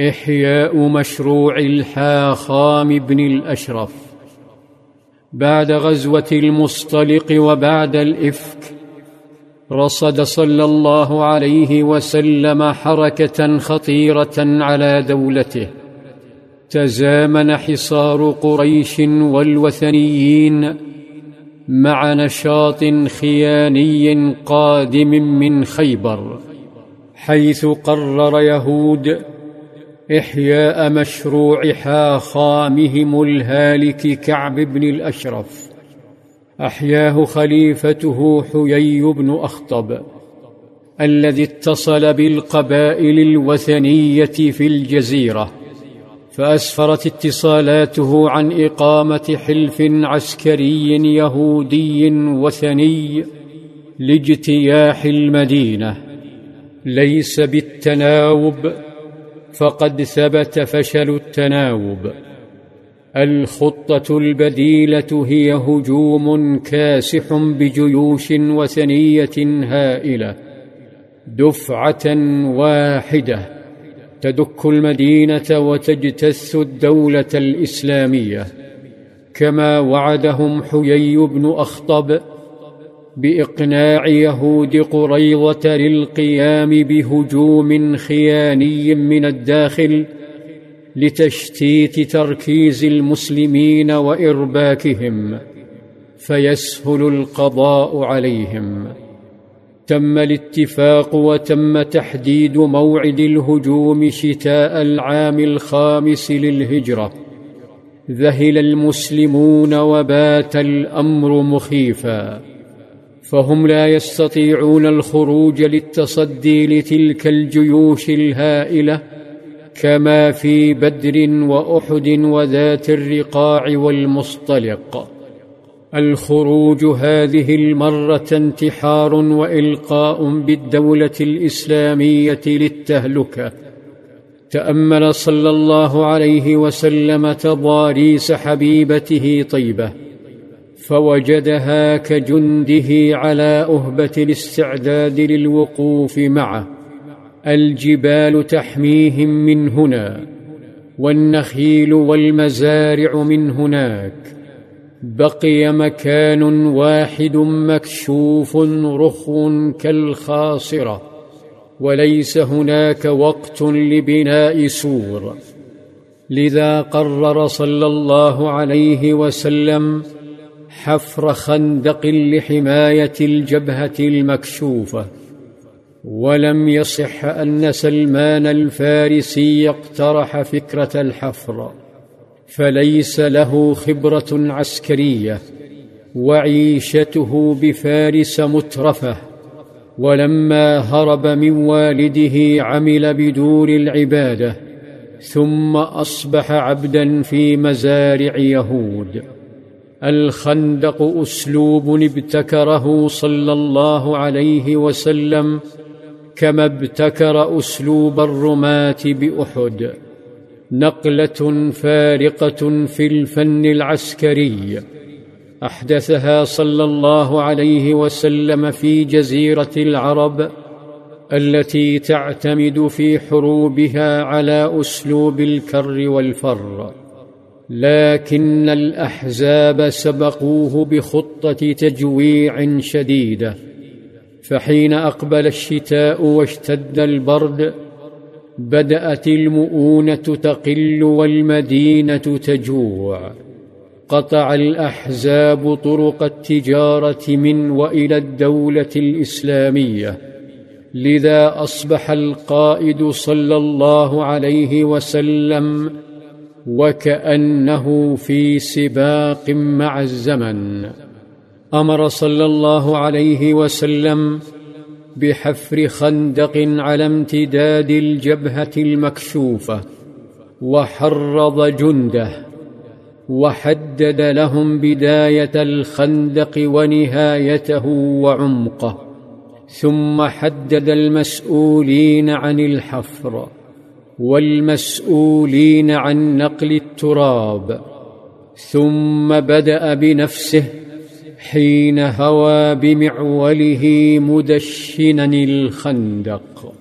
إحياء مشروع الحاخام بن الأشرف. بعد غزوة المصطلق وبعد الإفك رصد صلى الله عليه وسلم حركة خطيرة على دولته. تزامن حصار قريش والوثنيين مع نشاط خياني قادم من خيبر حيث قرر يهود إحياء مشروع حاخامهم الهالك كعب بن الأشرف. أحياه خليفته حيي بن أخطب الذي اتصل بالقبائل الوثنية في الجزيرة فأسفرت اتصالاته عن إقامة حلف عسكري يهودي وثني لاجتياح المدينة. ليس بالتناوب فقد ثبت فشل التناوب. الخطة البديلة هي هجوم كاسح بجيوش وثنية هائلة دفعة واحدة تدك المدينة وتجتث الدولة الإسلامية كما وعدهم حيي بن أخطب بإقناع يهود قريضه للقيام بهجوم خياني من الداخل لتشتيت تركيز المسلمين وإرباكهم فيسهل القضاء عليهم. تم الاتفاق وتم تحديد موعد الهجوم شتاء العام الخامس للهجرة. ذهل المسلمون وبات الأمر مخيفا. فهم لا يستطيعون الخروج للتصدي لتلك الجيوش الهائلة كما في بدر وأحد وذات الرقاع والمصطلق. الخروج هذه المرة انتحار وإلقاء بالدولة الإسلامية للتهلكة. تأمل صلى الله عليه وسلم تضاريس حبيبته طيبة. فوجدها كجنده على أهبة الاستعداد للوقوف معه. الجبال تحميهم من هنا والنخيل والمزارع من هناك. بقي مكان واحد مكشوف رخو كالخاصرة وليس هناك وقت لبناء سور. لذا قرر صلى الله عليه وسلم حفر خندق لحماية الجبهة المكشوفة ولم يصح أن سلمان الفارسي اقترح فكرة الحفر فليس له خبرة عسكرية وعيشته بفارس مترفة ولما هرب من والده عمل بدور العبادة ثم أصبح عبدا في مزارع يهود. الخندق أسلوب ابتكره صلى الله عليه وسلم كما ابتكر أسلوب الرماة بأحد نقلة فارقة في الفن العسكري. أحدثها صلى الله عليه وسلم في جزيرة العرب التي تعتمد في حروبها على أسلوب الكر والفر. لكن الأحزاب سبقوه بخطة تجويع شديدة فحين أقبل الشتاء واشتد البرد بدأت المؤونة تقل والمدينة تجوع. قطع الأحزاب طرق التجارة من وإلى الدولة الإسلامية لذا أصبح القائد صلى الله عليه وسلم وكأنه في سباق مع الزمن. أمر صلى الله عليه وسلم بحفر خندق على امتداد الجبهة المكشوفة وحرض جنده وحدد لهم بداية الخندق ونهايته وعمقه ثم حدد المسؤولين عن الحفر. والمسؤولين عن نقل التراب ثم بدأ بنفسه حين هوى بمعوله مدشنا الخندق.